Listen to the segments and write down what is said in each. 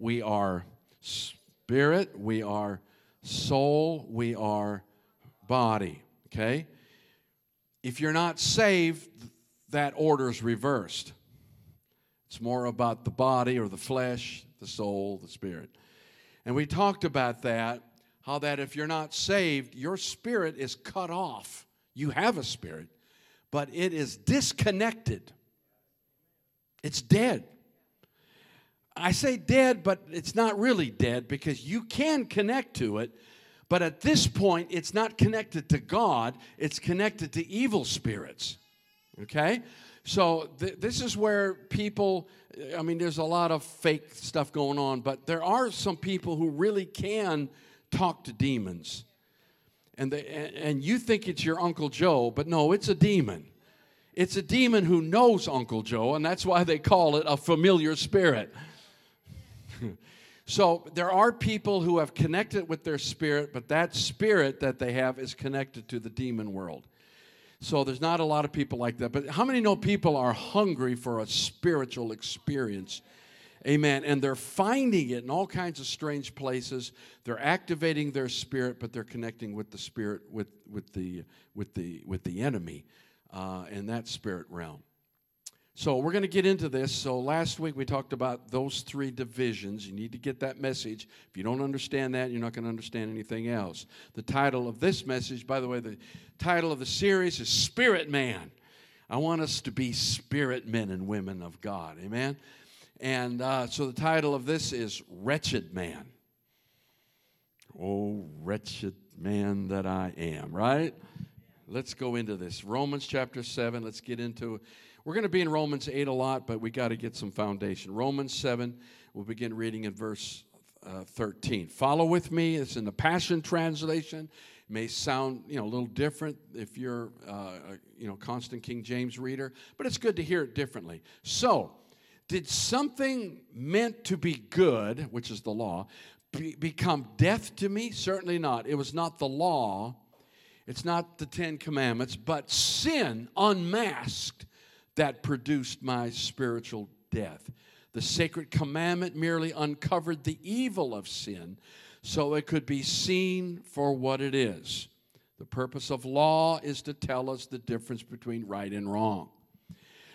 we are spirit, we are soul, we are body. Okay? If you're not saved, that order is reversed. It's more about the body or the flesh, the soul, the spirit. And we talked about that, how that if you're not saved, your spirit is cut off. You have a spirit, but it is disconnected. It's dead. I say dead, but it's not really dead because you can connect to it. But at this point, it's not connected to God, it's connected to evil spirits. Okay? So th- this is where people, I mean, there's a lot of fake stuff going on, but there are some people who really can talk to demons. And, they, and you think it's your Uncle Joe, but no, it's a demon. It's a demon who knows Uncle Joe, and that's why they call it a familiar spirit. so there are people who have connected with their spirit, but that spirit that they have is connected to the demon world. So there's not a lot of people like that. But how many know people are hungry for a spiritual experience? Amen. And they're finding it in all kinds of strange places. They're activating their spirit, but they're connecting with the spirit, with, with, the, with, the, with the enemy uh, in that spirit realm. So we're going to get into this. So last week we talked about those three divisions. You need to get that message. If you don't understand that, you're not going to understand anything else. The title of this message, by the way, the title of the series is Spirit Man. I want us to be spirit men and women of God. Amen. And uh, so the title of this is Wretched Man. Oh, wretched man that I am, right? Let's go into this. Romans chapter 7. Let's get into we're going to be in Romans 8 a lot, but we got to get some foundation. Romans 7, we'll begin reading in verse uh, 13. Follow with me. It's in the Passion Translation. It may sound you know a little different if you're uh, you know constant King James reader, but it's good to hear it differently. So, did something meant to be good, which is the law, be, become death to me? Certainly not. It was not the law. It's not the Ten Commandments, but sin unmasked that produced my spiritual death. The sacred commandment merely uncovered the evil of sin so it could be seen for what it is. The purpose of law is to tell us the difference between right and wrong.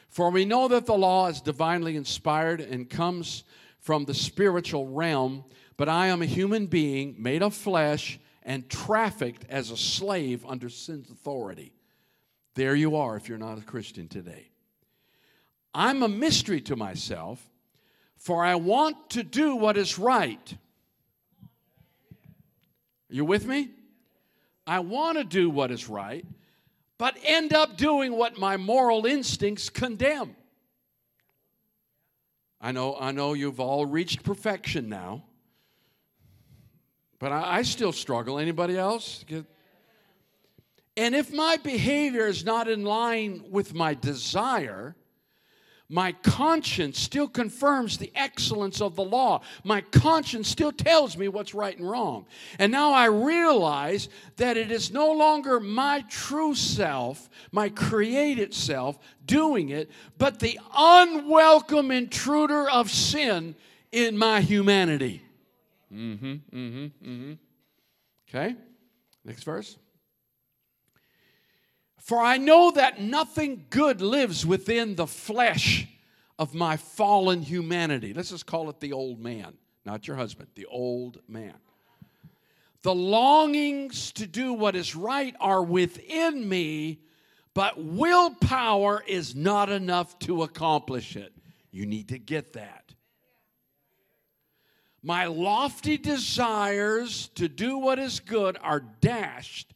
For we know that the law is divinely inspired and comes from the spiritual realm, but I am a human being made of flesh and trafficked as a slave under sin's authority. There you are if you're not a Christian today. I'm a mystery to myself, for I want to do what is right. You with me? I want to do what is right, but end up doing what my moral instincts condemn. I know, I know you've all reached perfection now, but I, I still struggle. Anybody else? And if my behavior is not in line with my desire, my conscience still confirms the excellence of the law. My conscience still tells me what's right and wrong. And now I realize that it is no longer my true self, my created self, doing it, but the unwelcome intruder of sin in my humanity. Mm hmm, mm hmm, mm hmm. Okay, next verse. For I know that nothing good lives within the flesh of my fallen humanity. Let's just call it the old man, not your husband, the old man. The longings to do what is right are within me, but willpower is not enough to accomplish it. You need to get that. My lofty desires to do what is good are dashed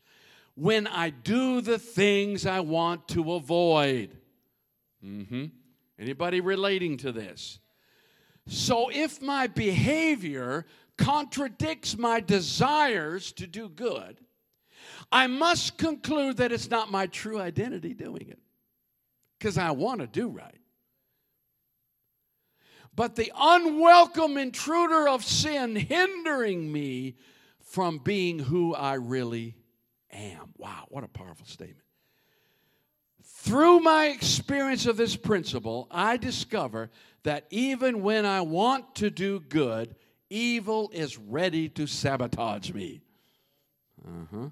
when I do the things I want to avoid. Mm-hmm. Anybody relating to this? So if my behavior contradicts my desires to do good, I must conclude that it's not my true identity doing it because I want to do right. But the unwelcome intruder of sin hindering me from being who I really am. Wow, what a powerful statement. Through my experience of this principle, I discover that even when I want to do good, evil is ready to sabotage me. Uh-huh.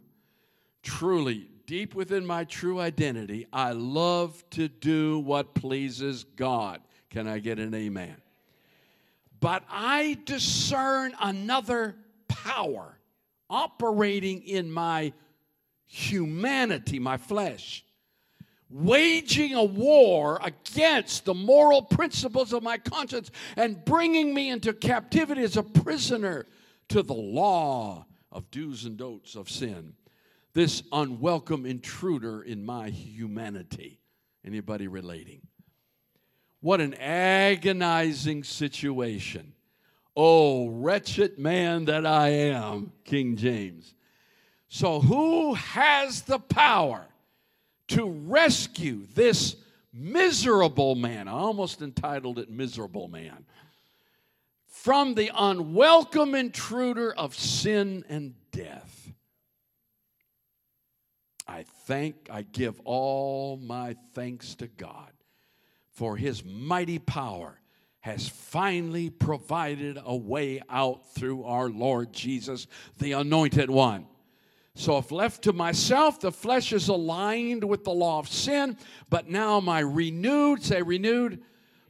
Truly, deep within my true identity, I love to do what pleases God. Can I get an amen? But I discern another power operating in my humanity, my flesh, waging a war against the moral principles of my conscience and bringing me into captivity as a prisoner to the law of do's and don'ts of sin. This unwelcome intruder in my humanity. Anybody relating? What an agonizing situation. Oh, wretched man that I am, King James. So, who has the power to rescue this miserable man? I almost entitled it Miserable Man. From the unwelcome intruder of sin and death. I thank, I give all my thanks to God for his mighty power has finally provided a way out through our Lord Jesus, the anointed one. So, if left to myself, the flesh is aligned with the law of sin, but now my renewed, say renewed,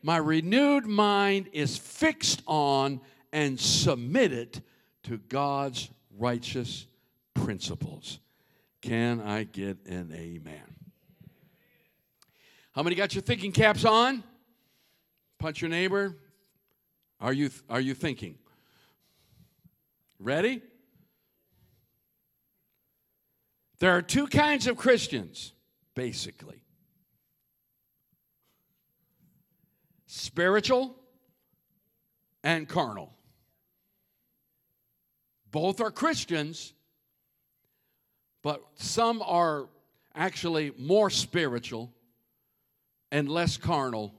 my renewed mind is fixed on and submitted to God's righteous principles. Can I get an amen? How many got your thinking caps on? Punch your neighbor. Are you, are you thinking? Ready? There are two kinds of Christians, basically spiritual and carnal. Both are Christians, but some are actually more spiritual and less carnal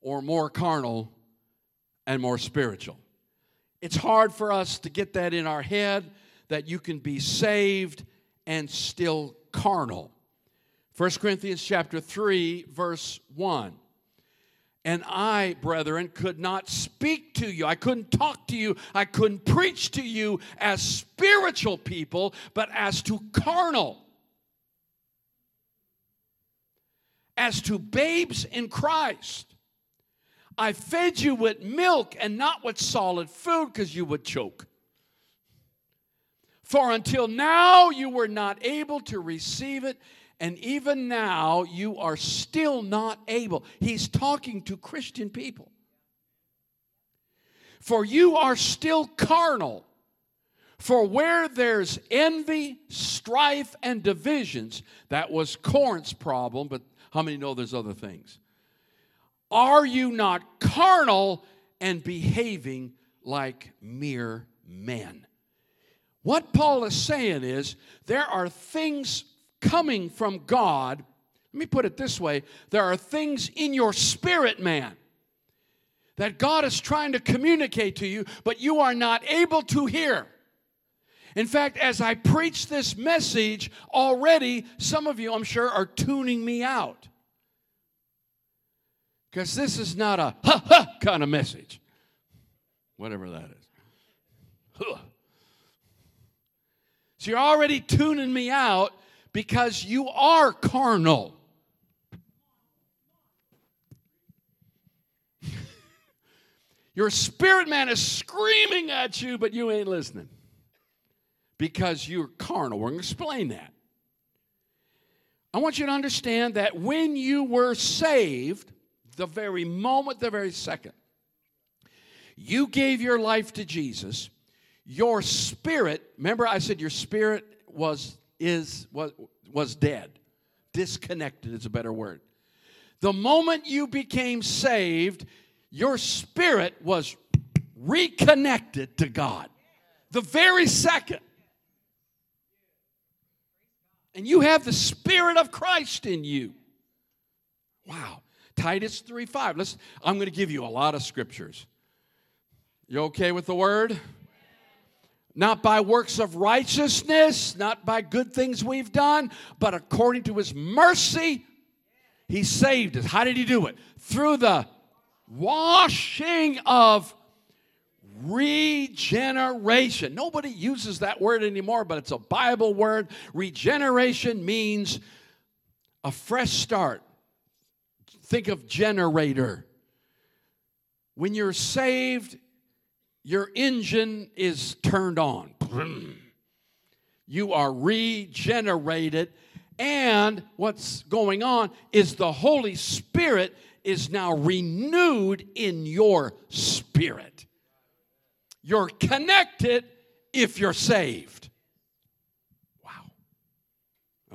or more carnal and more spiritual. It's hard for us to get that in our head that you can be saved and still carnal. 1 Corinthians chapter 3 verse 1. And I, brethren, could not speak to you. I couldn't talk to you. I couldn't preach to you as spiritual people, but as to carnal. As to babes in Christ. I fed you with milk and not with solid food because you would choke. For until now you were not able to receive it, and even now you are still not able. He's talking to Christian people. For you are still carnal. For where there's envy, strife, and divisions, that was Corinth's problem, but how many know there's other things? Are you not carnal and behaving like mere men? What Paul is saying is there are things coming from God. Let me put it this way there are things in your spirit, man, that God is trying to communicate to you, but you are not able to hear. In fact, as I preach this message, already some of you, I'm sure, are tuning me out. Because this is not a ha ha kind of message. Whatever that is. Huh. So you're already tuning me out because you are carnal. Your spirit man is screaming at you, but you ain't listening because you're carnal. We're going to explain that. I want you to understand that when you were saved, the very moment, the very second, you gave your life to Jesus, your spirit, remember I said your spirit was is was was dead. Disconnected is a better word. The moment you became saved, your spirit was reconnected to God. The very second. And you have the spirit of Christ in you. Wow. Titus 3 5. Let's, I'm going to give you a lot of scriptures. You okay with the word? Not by works of righteousness, not by good things we've done, but according to his mercy, He saved us. How did He do it? Through the washing of regeneration. Nobody uses that word anymore, but it's a Bible word. Regeneration means a fresh start. Think of generator. When you're saved, your engine is turned on. You are regenerated. And what's going on is the Holy Spirit is now renewed in your spirit. You're connected if you're saved. Wow.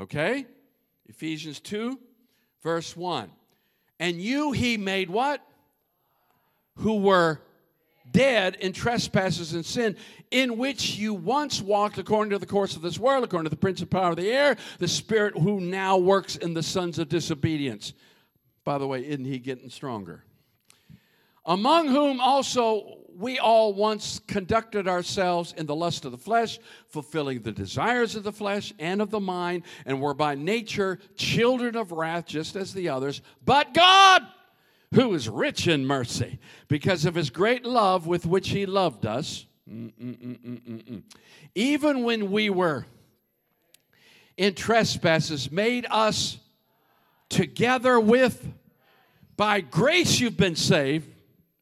Okay? Ephesians 2, verse 1. And you he made what? Who were dead in trespasses and sin, in which you once walked according to the course of this world, according to the prince of power of the air, the spirit who now works in the sons of disobedience. By the way, isn't he getting stronger? Among whom also we all once conducted ourselves in the lust of the flesh, fulfilling the desires of the flesh and of the mind, and were by nature children of wrath, just as the others. But God, who is rich in mercy, because of his great love with which he loved us, even when we were in trespasses, made us together with, by grace you've been saved,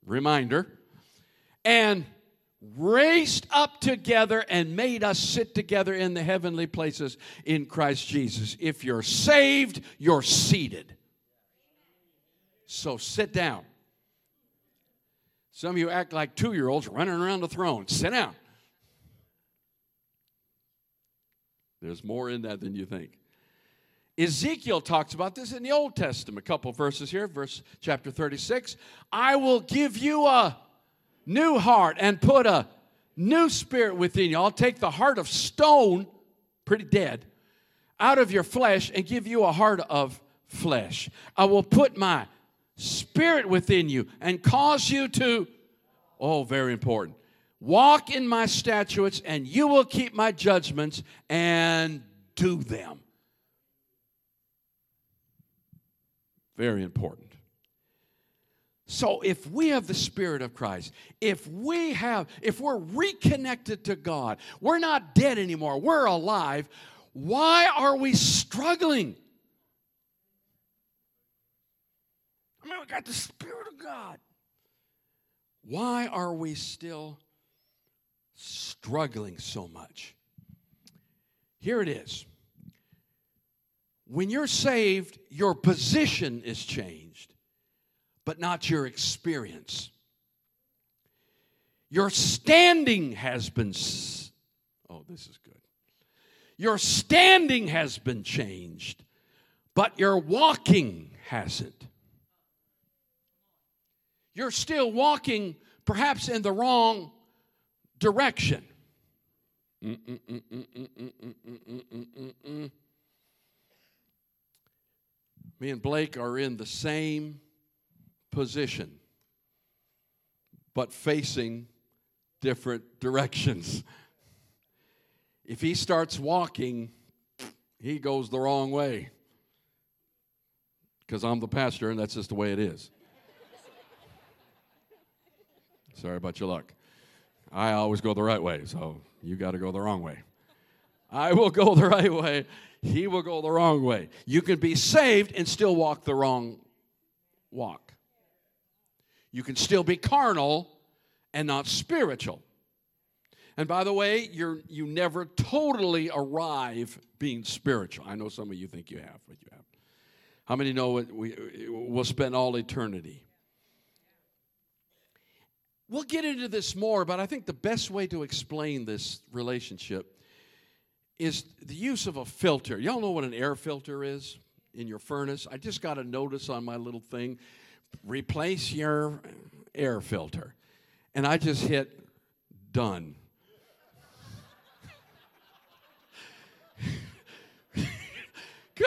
reminder and raised up together and made us sit together in the heavenly places in Christ Jesus. If you're saved, you're seated. So sit down. Some of you act like two year olds running around the throne. Sit down. There's more in that than you think. Ezekiel talks about this in the Old Testament. A couple verses here, verse chapter 36. I will give you a new heart and put a new spirit within you. I'll take the heart of stone, pretty dead, out of your flesh and give you a heart of flesh. I will put my spirit within you and cause you to, oh, very important, walk in my statutes and you will keep my judgments and do them. Very important. So if we have the Spirit of Christ, if we have, if we're reconnected to God, we're not dead anymore, we're alive, why are we struggling? I we got the Spirit of God. Why are we still struggling so much? Here it is. When you're saved, your position is changed but not your experience. Your standing has been, oh, this is good. Your standing has been changed, but your walking hasn't. You're still walking perhaps in the wrong direction. Me and Blake are in the same position, but facing different directions. If he starts walking, he goes the wrong way. Because I'm the pastor, and that's just the way it is. Sorry about your luck. I always go the right way, so you got to go the wrong way. I will go the right way, he will go the wrong way. You can be saved and still walk the wrong walk. You can still be carnal and not spiritual. And by the way, you're, you never totally arrive being spiritual. I know some of you think you have, but you have. How many know we, we'll spend all eternity? We'll get into this more, but I think the best way to explain this relationship is the use of a filter. Y'all know what an air filter is in your furnace? I just got a notice on my little thing replace your air filter. And I just hit done.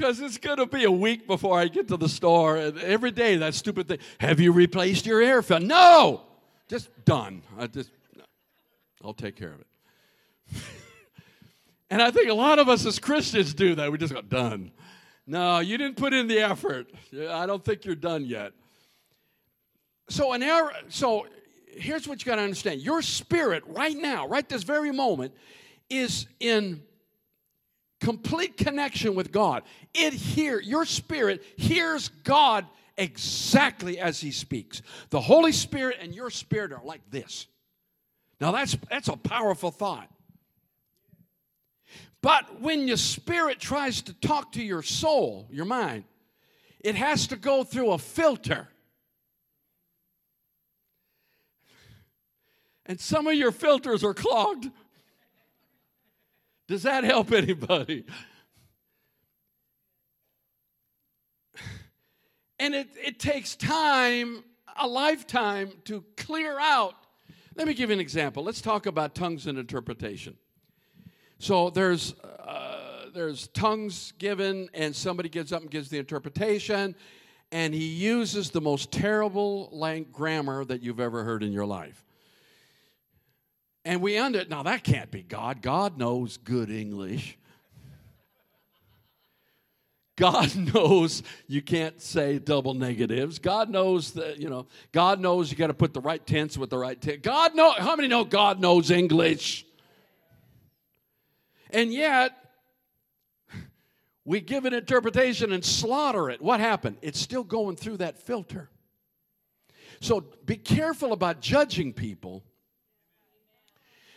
Because it's going to be a week before I get to the store. And every day, that stupid thing have you replaced your air filter? No! Just done. I just, I'll take care of it. and I think a lot of us as Christians do that. We just got done. No, you didn't put in the effort. I don't think you're done yet. So an error, so here's what you got to understand. Your spirit right now, right this very moment, is in complete connection with God. It hear your spirit hears God exactly as he speaks. The Holy Spirit and your spirit are like this. Now that's that's a powerful thought. But when your spirit tries to talk to your soul, your mind, it has to go through a filter. And some of your filters are clogged. Does that help anybody? And it, it takes time, a lifetime, to clear out. Let me give you an example. Let's talk about tongues and interpretation. So there's uh, there's tongues given, and somebody gets up and gives the interpretation, and he uses the most terrible lang- grammar that you've ever heard in your life. And we it. Now that can't be God. God knows good English. God knows you can't say double negatives. God knows that, you know, God knows you got to put the right tense with the right tense. God know how many know God knows English? And yet, we give an interpretation and slaughter it. What happened? It's still going through that filter. So be careful about judging people.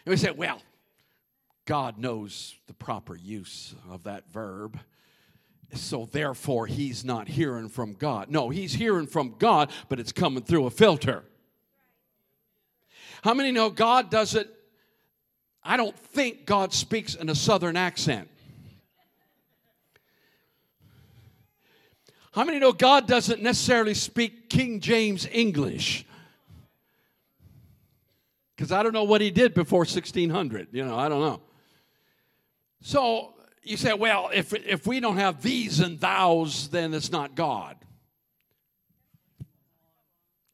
And we say, well, God knows the proper use of that verb. So therefore, he's not hearing from God. No, he's hearing from God, but it's coming through a filter. How many know God doesn't I don't think God speaks in a southern accent. How many know God doesn't necessarily speak King James English? Because I don't know what he did before 1600. You know, I don't know. So you say, well, if, if we don't have these and thous, then it's not God.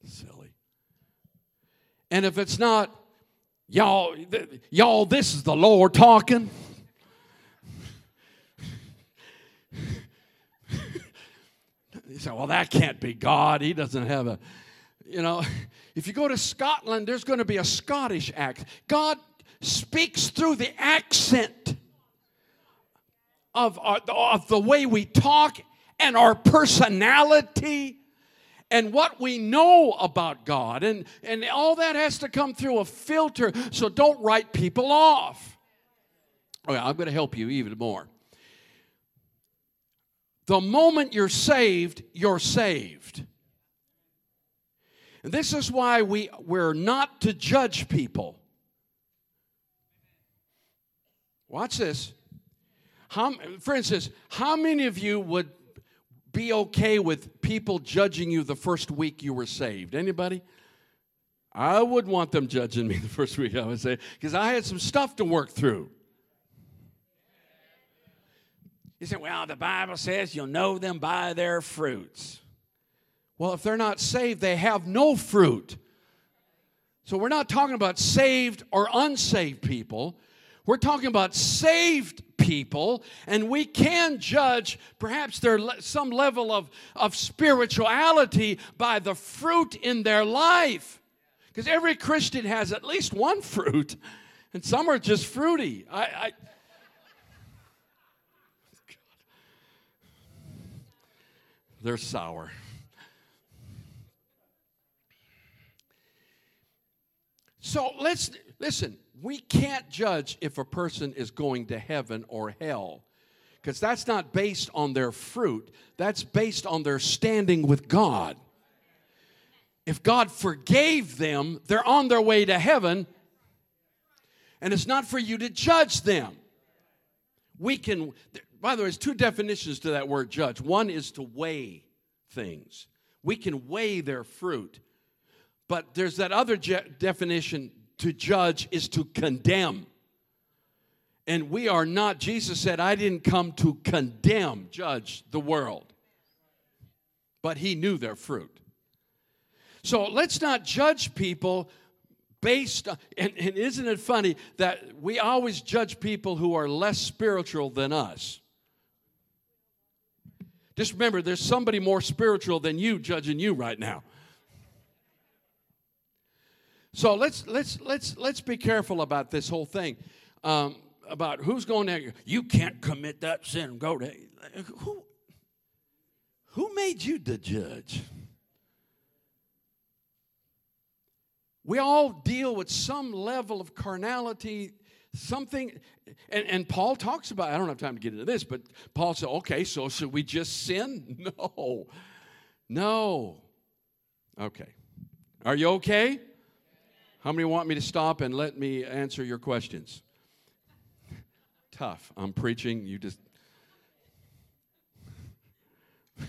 Silly. And if it's not Y'all, th- y'all, this is the Lord talking. you say, well, that can't be God. He doesn't have a, you know, if you go to Scotland, there's going to be a Scottish accent. God speaks through the accent of, uh, our, of the way we talk and our personality and what we know about God. And, and all that has to come through a filter, so don't write people off. Oh, okay, I'm going to help you even more. The moment you're saved, you're saved. And this is why we, we're not to judge people. Watch this. How, for instance, how many of you would be okay with people judging you the first week you were saved? Anybody? I would want them judging me the first week I was saved because I had some stuff to work through. You say, well, the Bible says you'll know them by their fruits. Well, if they're not saved, they have no fruit. So we're not talking about saved or unsaved people. We're talking about saved people, and we can judge perhaps their some level of, of spirituality by the fruit in their life. Because every Christian has at least one fruit, and some are just fruity. I, I they're sour. So let's listen we can't judge if a person is going to heaven or hell because that's not based on their fruit, that's based on their standing with God. If God forgave them, they're on their way to heaven, and it's not for you to judge them. We can, by the way, there's two definitions to that word judge. One is to weigh things, we can weigh their fruit. But there's that other je- definition to judge is to condemn. And we are not, Jesus said, I didn't come to condemn, judge the world. But he knew their fruit. So let's not judge people based on, and, and isn't it funny that we always judge people who are less spiritual than us? Just remember, there's somebody more spiritual than you judging you right now. So let's let's let's let's be careful about this whole thing. Um, about who's going there. You can't commit that sin. Go to who? Who made you the judge? We all deal with some level of carnality, something, and, and Paul talks about, I don't have time to get into this, but Paul said, okay, so should we just sin? No. No. Okay. Are you okay? How many want me to stop and let me answer your questions? Tough. I'm preaching, you just.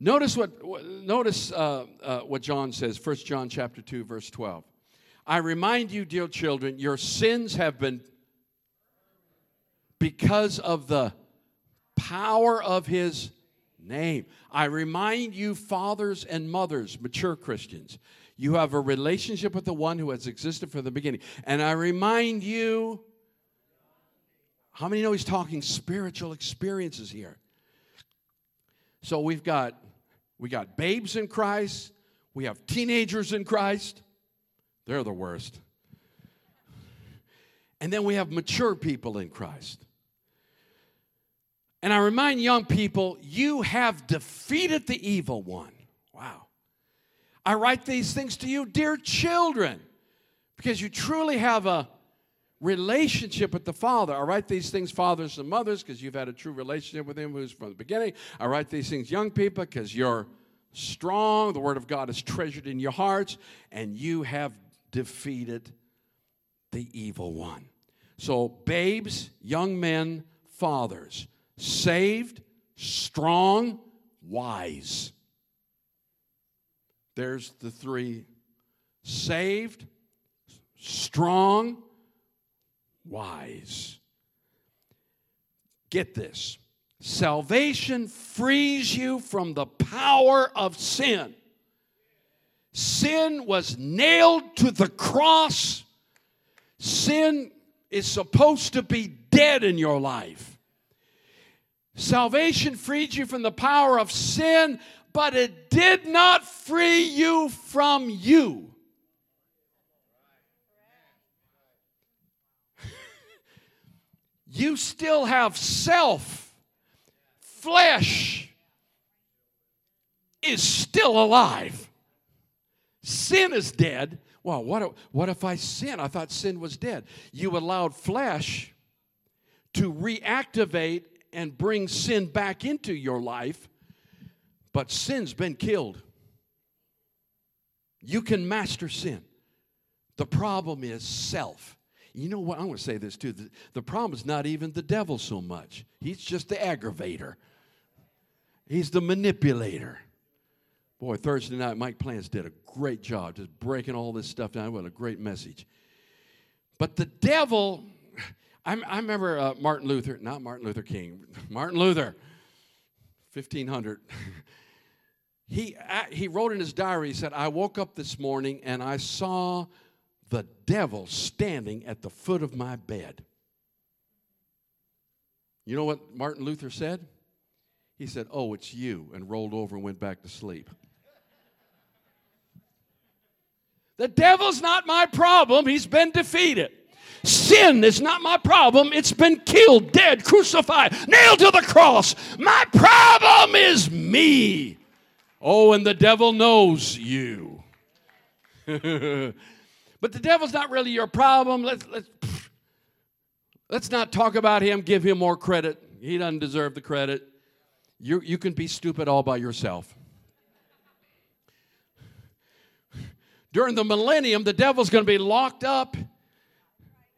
notice what notice uh, uh, what John says, 1 John chapter 2, verse 12. I remind you, dear children, your sins have been because of the power of his name. I remind you, fathers and mothers, mature Christians, you have a relationship with the one who has existed from the beginning. And I remind you, how many know he's talking spiritual experiences here? So we've got we got babes in Christ, we have teenagers in Christ. They're the worst. And then we have mature people in Christ. And I remind young people, you have defeated the evil one. I write these things to you, dear children, because you truly have a relationship with the Father. I write these things, fathers and mothers, because you've had a true relationship with Him who's from the beginning. I write these things, young people, because you're strong. The Word of God is treasured in your hearts, and you have defeated the evil one. So, babes, young men, fathers, saved, strong, wise. There's the three saved, strong, wise. Get this salvation frees you from the power of sin. Sin was nailed to the cross. Sin is supposed to be dead in your life. Salvation freed you from the power of sin, but it did not free you from you. you still have self, flesh is still alive. Sin is dead. Well, what, what if I sin? I thought sin was dead. You allowed flesh to reactivate and bring sin back into your life but sin's been killed. You can master sin. The problem is self. You know what? I want to say this too. The, the problem is not even the devil so much, he's just the aggravator, he's the manipulator. Boy, Thursday night, Mike Plants did a great job just breaking all this stuff down. What a great message. But the devil, I, I remember uh, Martin Luther, not Martin Luther King, Martin Luther, 1500. he, he wrote in his diary, he said, I woke up this morning and I saw the devil standing at the foot of my bed. You know what Martin Luther said? He said, Oh, it's you, and rolled over and went back to sleep. The devil's not my problem, he's been defeated. Sin is not my problem. It's been killed, dead, crucified, nailed to the cross. My problem is me. Oh, and the devil knows you. but the devil's not really your problem. Let's, let's, let's not talk about him, give him more credit. He doesn't deserve the credit. You, you can be stupid all by yourself. During the millennium, the devil's going to be locked up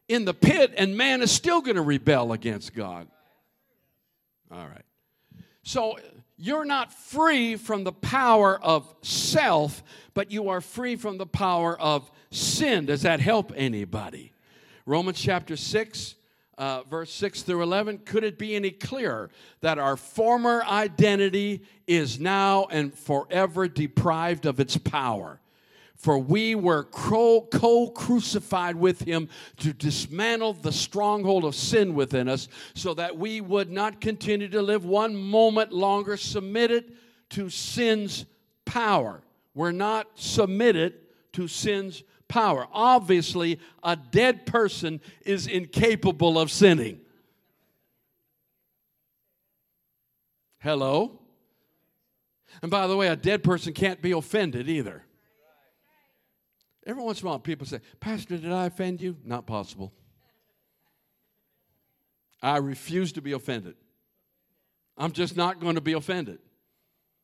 in the pit, and man is still going to rebel against God. All right. So you're not free from the power of self, but you are free from the power of sin. Does that help anybody? Romans chapter 6, uh, verse 6 through 11. Could it be any clearer that our former identity is now and forever deprived of its power? For we were co crucified with him to dismantle the stronghold of sin within us, so that we would not continue to live one moment longer submitted to sin's power. We're not submitted to sin's power. Obviously, a dead person is incapable of sinning. Hello? And by the way, a dead person can't be offended either. Every once in a while, people say, Pastor, did I offend you? Not possible. I refuse to be offended. I'm just not going to be offended.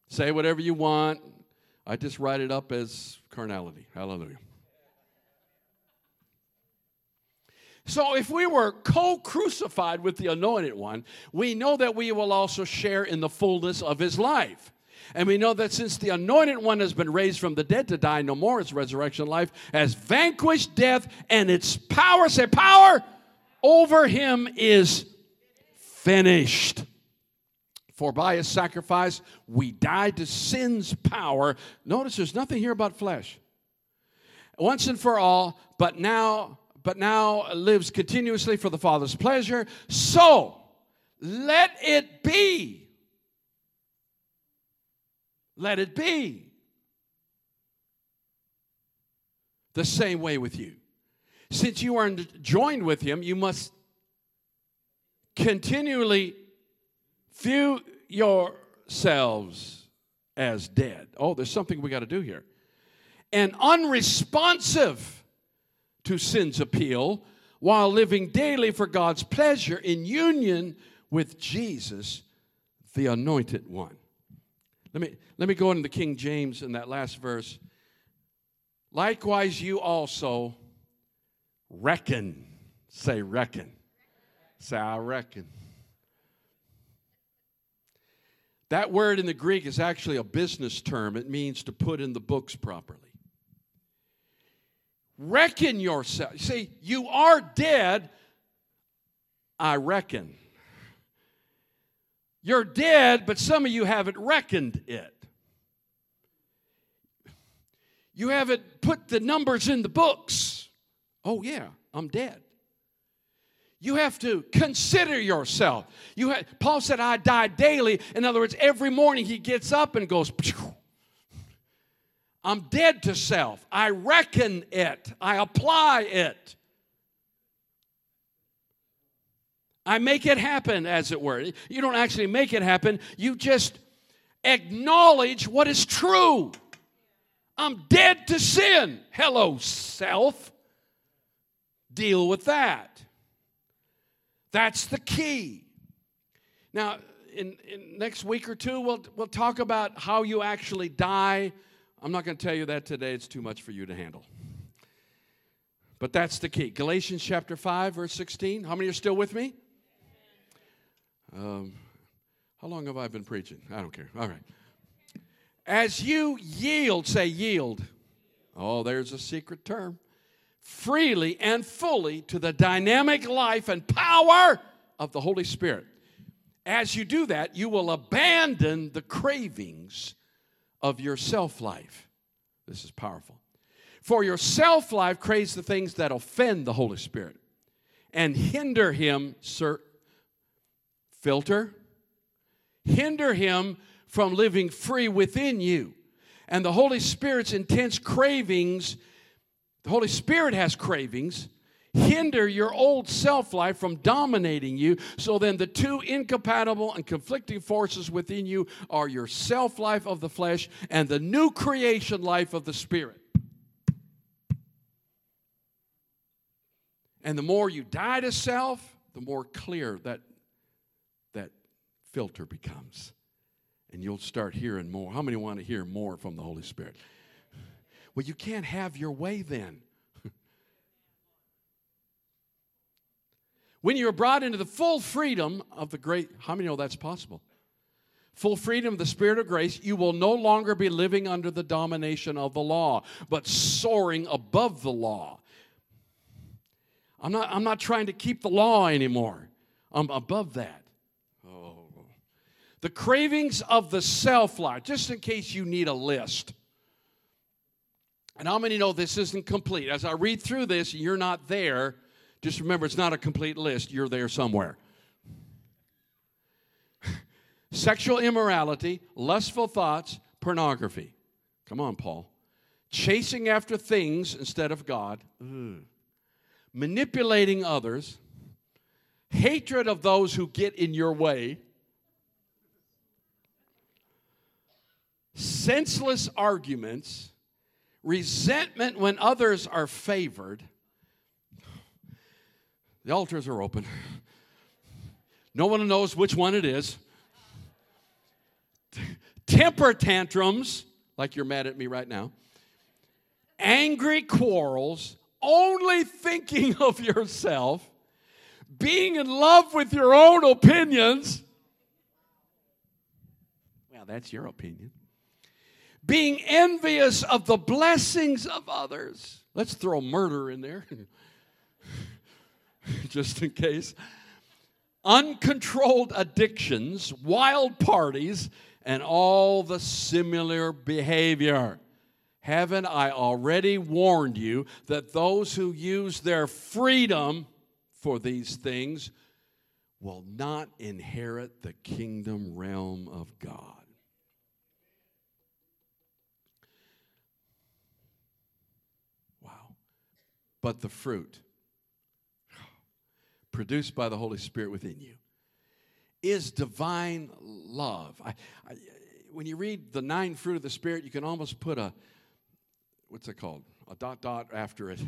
Say whatever you want. I just write it up as carnality. Hallelujah. So, if we were co crucified with the Anointed One, we know that we will also share in the fullness of his life. And we know that since the Anointed One has been raised from the dead to die no more, its resurrection life has vanquished death, and its power, say, power over him is finished. For by his sacrifice we died to sin's power. Notice there's nothing here about flesh. Once and for all, but now but now lives continuously for the Father's pleasure. So let it be. Let it be. The same way with you. Since you are joined with Him, you must continually view yourselves as dead. Oh, there's something we got to do here. And unresponsive to sin's appeal while living daily for God's pleasure in union with Jesus, the anointed one. Let me, let me go into the King James in that last verse. Likewise, you also reckon. Say, reckon. Say, I reckon. That word in the Greek is actually a business term. It means to put in the books properly. Reckon yourself. See, you are dead, I reckon. You're dead, but some of you haven't reckoned it. You haven't put the numbers in the books. Oh, yeah, I'm dead. You have to consider yourself. You have, Paul said, I die daily. In other words, every morning he gets up and goes. I'm dead to self. I reckon it, I apply it. I make it happen, as it were. You don't actually make it happen, you just acknowledge what is true. I'm dead to sin. Hello, self. Deal with that. That's the key. Now, in, in next week or two, we'll, we'll talk about how you actually die I'm not going to tell you that today, it's too much for you to handle. But that's the key. Galatians chapter 5, verse 16. How many are still with me? Um, how long have I been preaching? I don't care. All right. As you yield, say yield. Oh, there's a secret term. Freely and fully to the dynamic life and power of the Holy Spirit. As you do that, you will abandon the cravings of your self life. This is powerful. For your self life craves the things that offend the Holy Spirit and hinder him, sir, filter, hinder him from living free within you. And the Holy Spirit's intense cravings, the Holy Spirit has cravings hinder your old self life from dominating you. So then, the two incompatible and conflicting forces within you are your self life of the flesh and the new creation life of the spirit. And the more you die to self, the more clear that filter becomes. And you'll start hearing more. How many want to hear more from the Holy Spirit? Well, you can't have your way then. When you're brought into the full freedom of the great, how many know that's possible? Full freedom of the Spirit of grace, you will no longer be living under the domination of the law, but soaring above the law. I'm not, I'm not trying to keep the law anymore. I'm above that. The cravings of the self life, just in case you need a list. And how many know this isn't complete? As I read through this, you're not there. Just remember, it's not a complete list. You're there somewhere. Sexual immorality, lustful thoughts, pornography. Come on, Paul. Chasing after things instead of God. Ugh. Manipulating others. Hatred of those who get in your way. Senseless arguments resentment when others are favored. The altars are open. No one knows which one it is. Temper tantrums, like you're mad at me right now. Angry quarrels, only thinking of yourself, being in love with your own opinions. Well, that's your opinion being envious of the blessings of others. Let's throw murder in there, just in case. Uncontrolled addictions, wild parties, and all the similar behavior. Haven't I already warned you that those who use their freedom for these things will not inherit the kingdom realm of God? But the fruit produced by the Holy Spirit within you is divine love. I, I, when you read the nine fruit of the Spirit, you can almost put a, what's it called? A dot dot after it.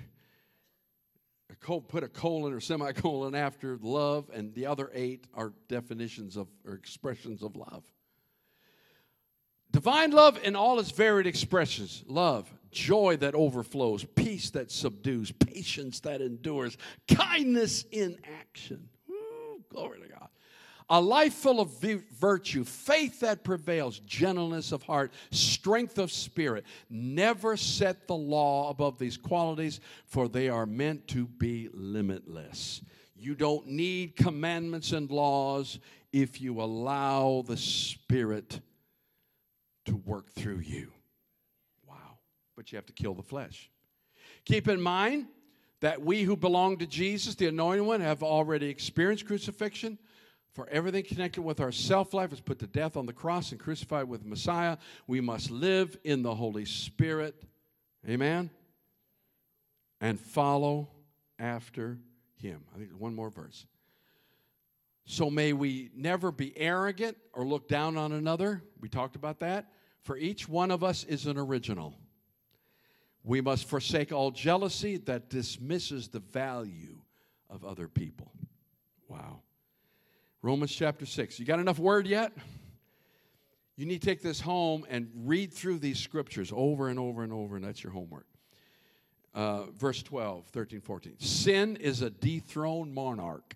A col- put a colon or semicolon after love, and the other eight are definitions of or expressions of love. Divine love in all its varied expressions love, joy that overflows, peace that subdues, patience that endures, kindness in action. Ooh, glory to God. A life full of virtue, faith that prevails, gentleness of heart, strength of spirit. Never set the law above these qualities, for they are meant to be limitless. You don't need commandments and laws if you allow the Spirit to work through you but you have to kill the flesh. Keep in mind that we who belong to Jesus, the anointed one, have already experienced crucifixion. For everything connected with our self life is put to death on the cross and crucified with Messiah. We must live in the Holy Spirit. Amen. And follow after him. I think one more verse. So may we never be arrogant or look down on another. We talked about that. For each one of us is an original. We must forsake all jealousy that dismisses the value of other people. Wow. Romans chapter 6. You got enough word yet? You need to take this home and read through these scriptures over and over and over, and that's your homework. Uh, verse 12, 13, 14. Sin is a dethroned monarch.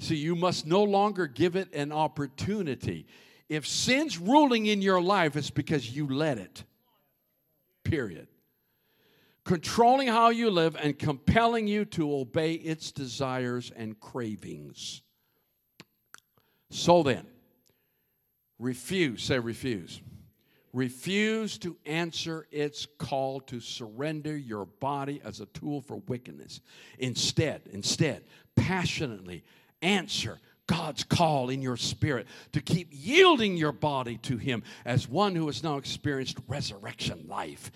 So you must no longer give it an opportunity. If sin's ruling in your life, it's because you let it period. Controlling how you live and compelling you to obey its desires and cravings. So then, refuse, say refuse. Refuse to answer its call to surrender your body as a tool for wickedness. Instead, instead, passionately answer God's call in your spirit to keep yielding your body to Him as one who has now experienced resurrection life.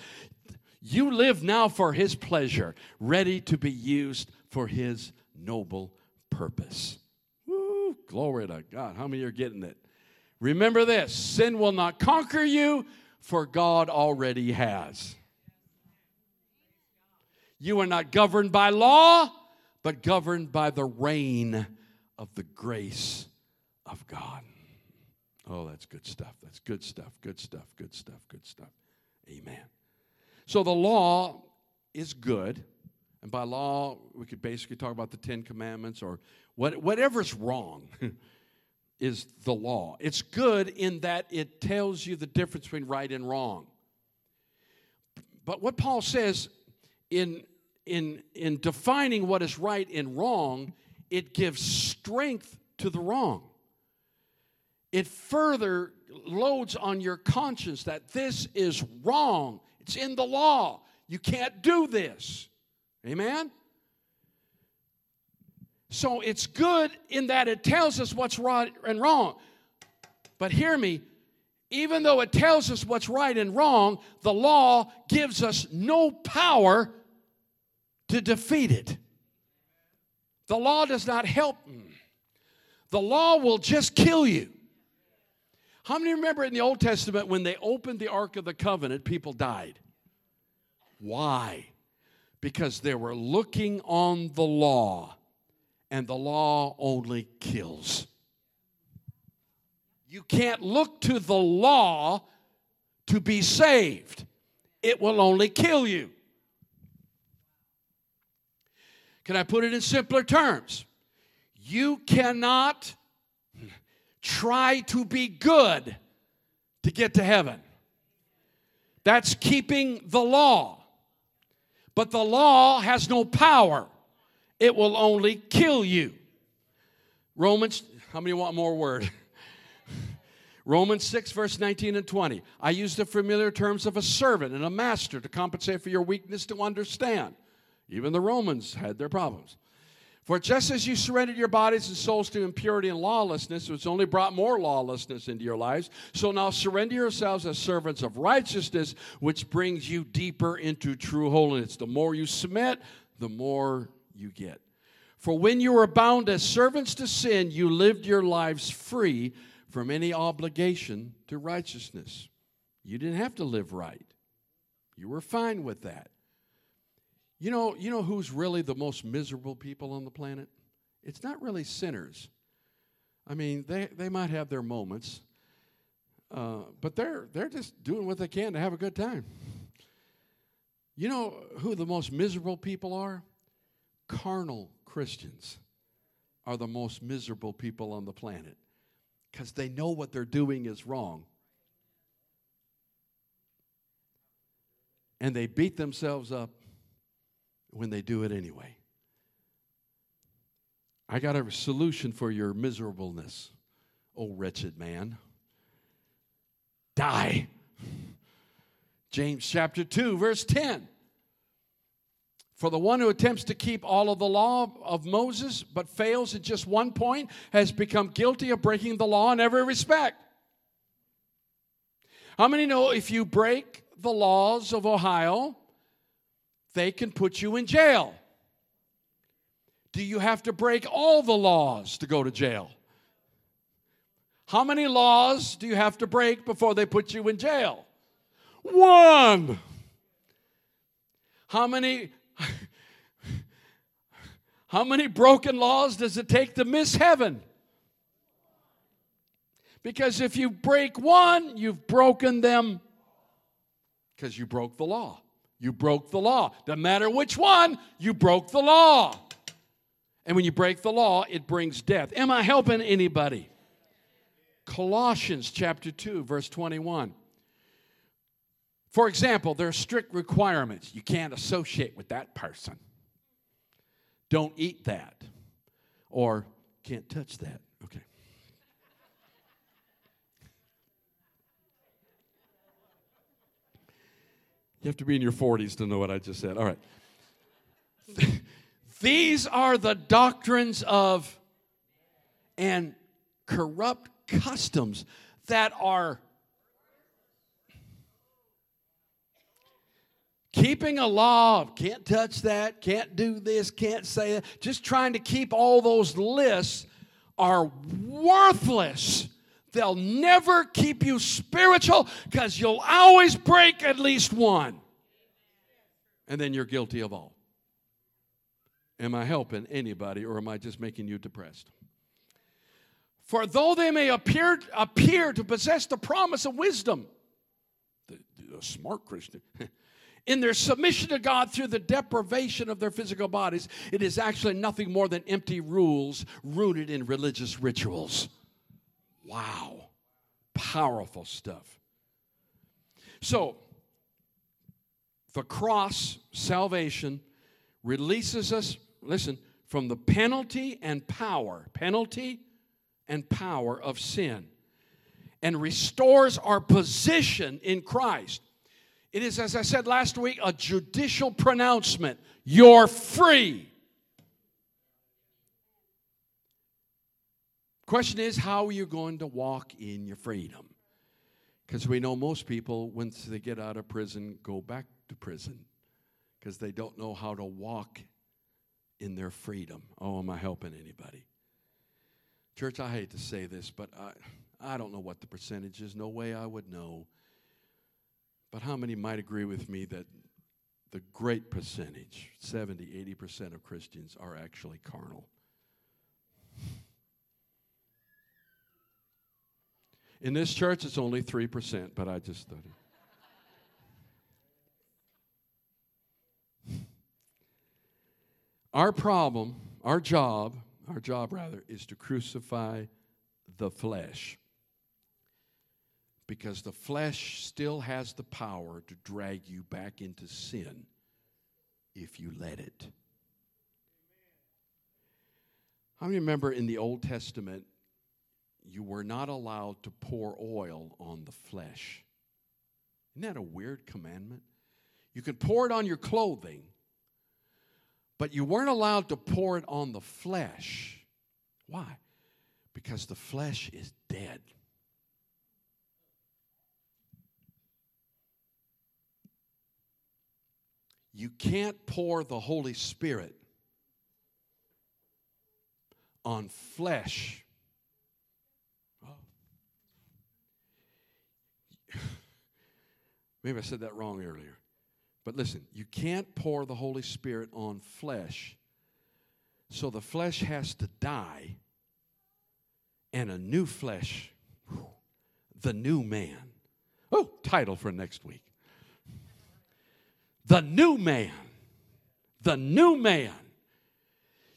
You live now for His pleasure, ready to be used for His noble purpose. Woo, glory to God. How many are getting it? Remember this sin will not conquer you, for God already has. You are not governed by law, but governed by the reign of the grace of God. Oh, that's good stuff. That's good stuff. Good stuff. Good stuff. Good stuff. Amen. So the law is good. And by law, we could basically talk about the Ten Commandments or what, whatever's wrong is the law. It's good in that it tells you the difference between right and wrong. But what Paul says in, in, in defining what is right and wrong it gives strength to the wrong. It further loads on your conscience that this is wrong. It's in the law. You can't do this. Amen? So it's good in that it tells us what's right and wrong. But hear me, even though it tells us what's right and wrong, the law gives us no power to defeat it. The law does not help. The law will just kill you. How many remember in the Old Testament when they opened the Ark of the Covenant, people died? Why? Because they were looking on the law, and the law only kills. You can't look to the law to be saved, it will only kill you. Can I put it in simpler terms? You cannot try to be good to get to heaven. That's keeping the law. But the law has no power, it will only kill you. Romans, how many want more word? Romans 6, verse 19 and 20. I use the familiar terms of a servant and a master to compensate for your weakness to understand. Even the Romans had their problems. For just as you surrendered your bodies and souls to impurity and lawlessness, which only brought more lawlessness into your lives, so now surrender yourselves as servants of righteousness, which brings you deeper into true holiness. The more you submit, the more you get. For when you were bound as servants to sin, you lived your lives free from any obligation to righteousness. You didn't have to live right. You were fine with that. You know, you know who's really the most miserable people on the planet? It's not really sinners. I mean, they, they might have their moments, uh, but they're, they're just doing what they can to have a good time. You know who the most miserable people are? Carnal Christians are the most miserable people on the planet because they know what they're doing is wrong. And they beat themselves up when they do it anyway. I got a solution for your miserableness, oh wretched man. Die. James chapter 2, verse 10. For the one who attempts to keep all of the law of Moses but fails at just one point has become guilty of breaking the law in every respect. How many know if you break the laws of Ohio, they can put you in jail. Do you have to break all the laws to go to jail? How many laws do you have to break before they put you in jail? One. How many How many broken laws does it take to miss heaven? Because if you break one, you've broken them because you broke the law. You broke the law. Doesn't matter which one, you broke the law. And when you break the law, it brings death. Am I helping anybody? Colossians chapter 2, verse 21. For example, there are strict requirements. You can't associate with that person. Don't eat that. Or can't touch that. Okay. You have to be in your 40s to know what I just said. All right. These are the doctrines of and corrupt customs that are keeping a law can't touch that, can't do this, can't say that, just trying to keep all those lists are worthless They'll never keep you spiritual because you'll always break at least one. And then you're guilty of all. Am I helping anybody or am I just making you depressed? For though they may appear, appear to possess the promise of wisdom, the, the smart Christian, in their submission to God through the deprivation of their physical bodies, it is actually nothing more than empty rules rooted in religious rituals. Wow. Powerful stuff. So, the cross, salvation, releases us, listen, from the penalty and power, penalty and power of sin, and restores our position in Christ. It is, as I said last week, a judicial pronouncement. You're free. Question is, how are you going to walk in your freedom? Because we know most people, once they get out of prison, go back to prison because they don't know how to walk in their freedom. Oh, am I helping anybody? Church, I hate to say this, but I, I don't know what the percentage is. No way I would know. But how many might agree with me that the great percentage, 70, 80% of Christians, are actually carnal? In this church, it's only 3%, but I just thought it. Our problem, our job, our job rather, is to crucify the flesh. Because the flesh still has the power to drag you back into sin if you let it. How many remember in the Old Testament you were not allowed to pour oil on the flesh. Isn't that a weird commandment? You could pour it on your clothing, but you weren't allowed to pour it on the flesh. Why? Because the flesh is dead. You can't pour the Holy Spirit on flesh Maybe I said that wrong earlier. But listen, you can't pour the Holy Spirit on flesh. So the flesh has to die, and a new flesh, the new man. Oh, title for next week. The new man. The new man.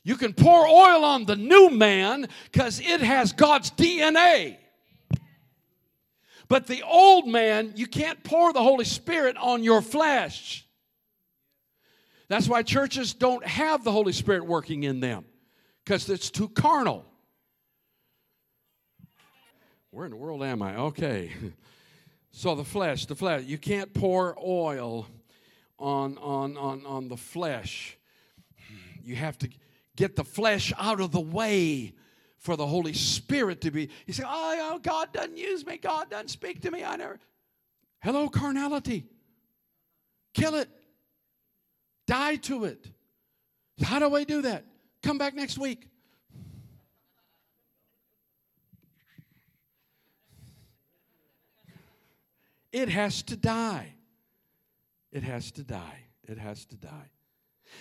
You can pour oil on the new man because it has God's DNA. But the old man, you can't pour the Holy Spirit on your flesh. That's why churches don't have the Holy Spirit working in them because it's too carnal. Where in the world am I? Okay. So the flesh, the flesh, you can't pour oil on on on on the flesh. You have to get the flesh out of the way for the Holy Spirit to be. You say, oh, God doesn't use me. God doesn't speak to me. I never. Hello, carnality. Kill it. Die to it. How do I do that? Come back next week. It has to die. It has to die. It has to die.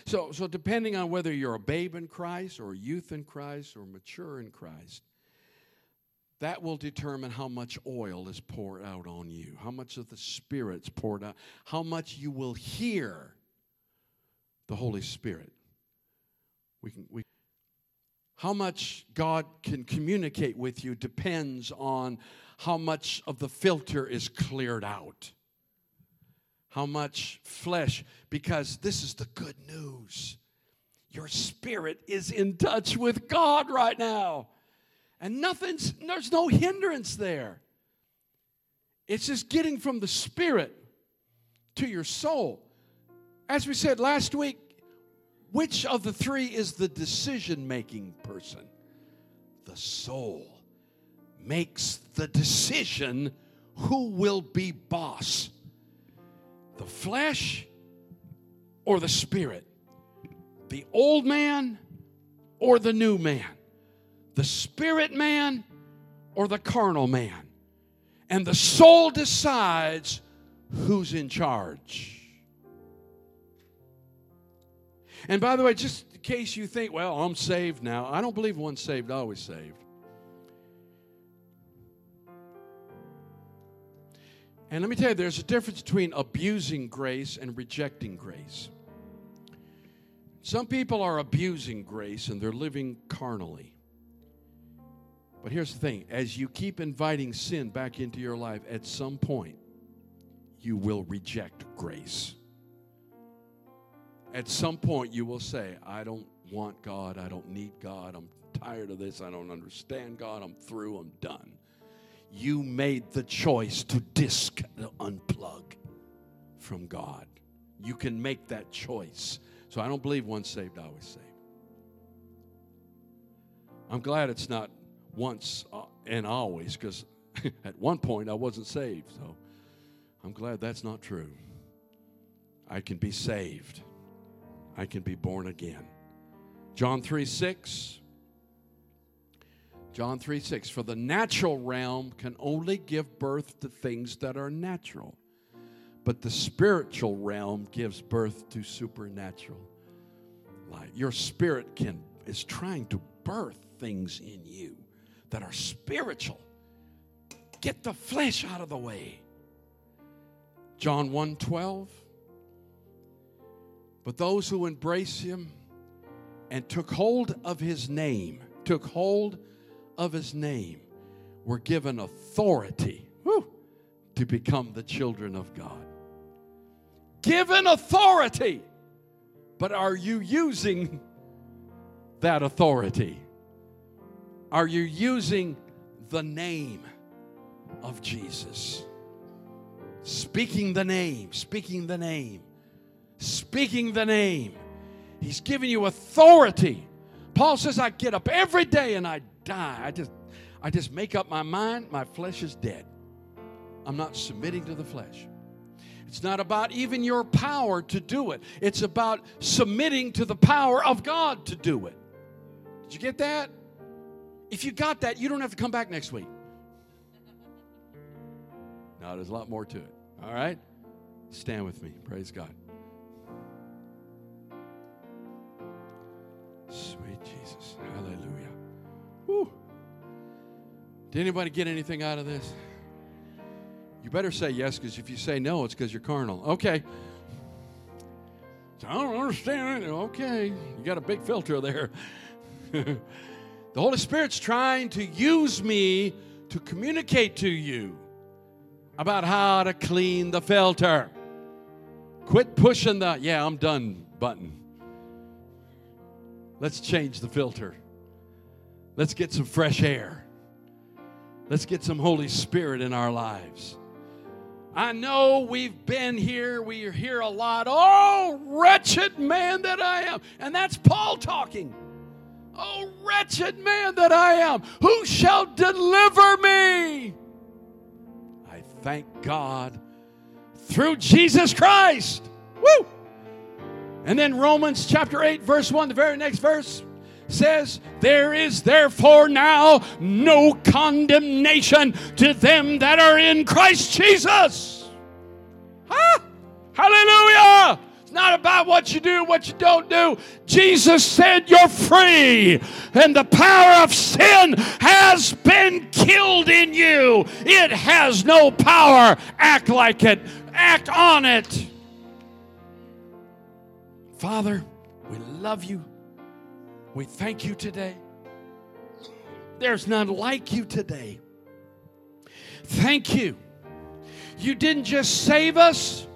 So, so depending on whether you're a babe in Christ or a youth in Christ or mature in Christ, that will determine how much oil is poured out on you, how much of the Spirit's poured out, how much you will hear the Holy Spirit. We can, we, how much God can communicate with you depends on how much of the filter is cleared out how much flesh, because this is the good news. Your spirit is in touch with God right now. And nothing's, there's no hindrance there. It's just getting from the spirit to your soul. As we said last week, which of the three is the decision making person? The soul makes the decision who will be boss the flesh or the spirit, the old man or the new man, the spirit man or the carnal man. And the soul decides who's in charge. And by the way, just in case you think, well, I'm saved now, I don't believe once saved, always saved. And let me tell you, there's a difference between abusing grace and rejecting grace. Some people are abusing grace and they're living carnally. But here's the thing as you keep inviting sin back into your life, at some point, you will reject grace. At some point, you will say, I don't want God. I don't need God. I'm tired of this. I don't understand God. I'm through. I'm done you made the choice to disc unplug from God. You can make that choice. So I don't believe once saved, always saved. I'm glad it's not once uh, and always because at one point I wasn't saved. So I'm glad that's not true. I can be saved, I can be born again. John 3 6. John 3 6. For the natural realm can only give birth to things that are natural, but the spiritual realm gives birth to supernatural life. Your spirit can is trying to birth things in you that are spiritual. Get the flesh out of the way. John 1 12. But those who embrace him and took hold of his name, took hold of his name, were given authority whew, to become the children of God. Given authority. But are you using that authority? Are you using the name of Jesus? Speaking the name, speaking the name, speaking the name. He's giving you authority. Paul says, I get up every day and I die. I just, I just make up my mind, my flesh is dead. I'm not submitting to the flesh. It's not about even your power to do it. It's about submitting to the power of God to do it. Did you get that? If you got that, you don't have to come back next week. No, there's a lot more to it. All right? Stand with me. Praise God. Sweet Jesus. Hallelujah. Woo. Did anybody get anything out of this? You better say yes, because if you say no, it's because you're carnal. Okay. I don't understand it. Okay. You got a big filter there. the Holy Spirit's trying to use me to communicate to you about how to clean the filter. Quit pushing the, yeah, I'm done button. Let's change the filter. Let's get some fresh air. Let's get some Holy Spirit in our lives. I know we've been here, we hear a lot. Oh, wretched man that I am. And that's Paul talking. Oh, wretched man that I am. Who shall deliver me? I thank God through Jesus Christ. Woo! And then Romans chapter 8, verse 1, the very next verse says, There is therefore now no condemnation to them that are in Christ Jesus. Huh? Hallelujah! It's not about what you do, what you don't do. Jesus said you're free, and the power of sin has been killed in you. It has no power. Act like it, act on it. Father, we love you. We thank you today. There's none like you today. Thank you. You didn't just save us,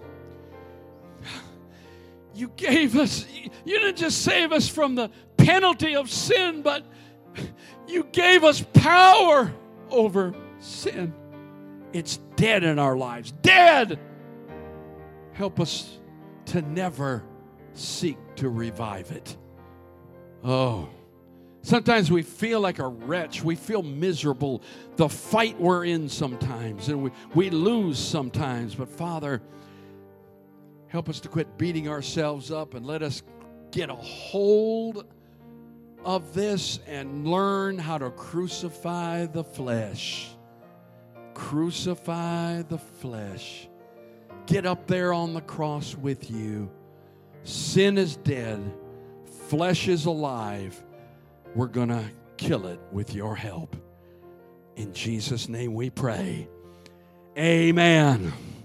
you gave us, you didn't just save us from the penalty of sin, but you gave us power over sin. It's dead in our lives. Dead. Help us to never seek to revive it. Oh, sometimes we feel like a wretch. We feel miserable. The fight we're in sometimes, and we, we lose sometimes. But Father, help us to quit beating ourselves up and let us get a hold of this and learn how to crucify the flesh. Crucify the flesh. Get up there on the cross with you. Sin is dead, flesh is alive. We're going to kill it with your help. In Jesus' name we pray. Amen.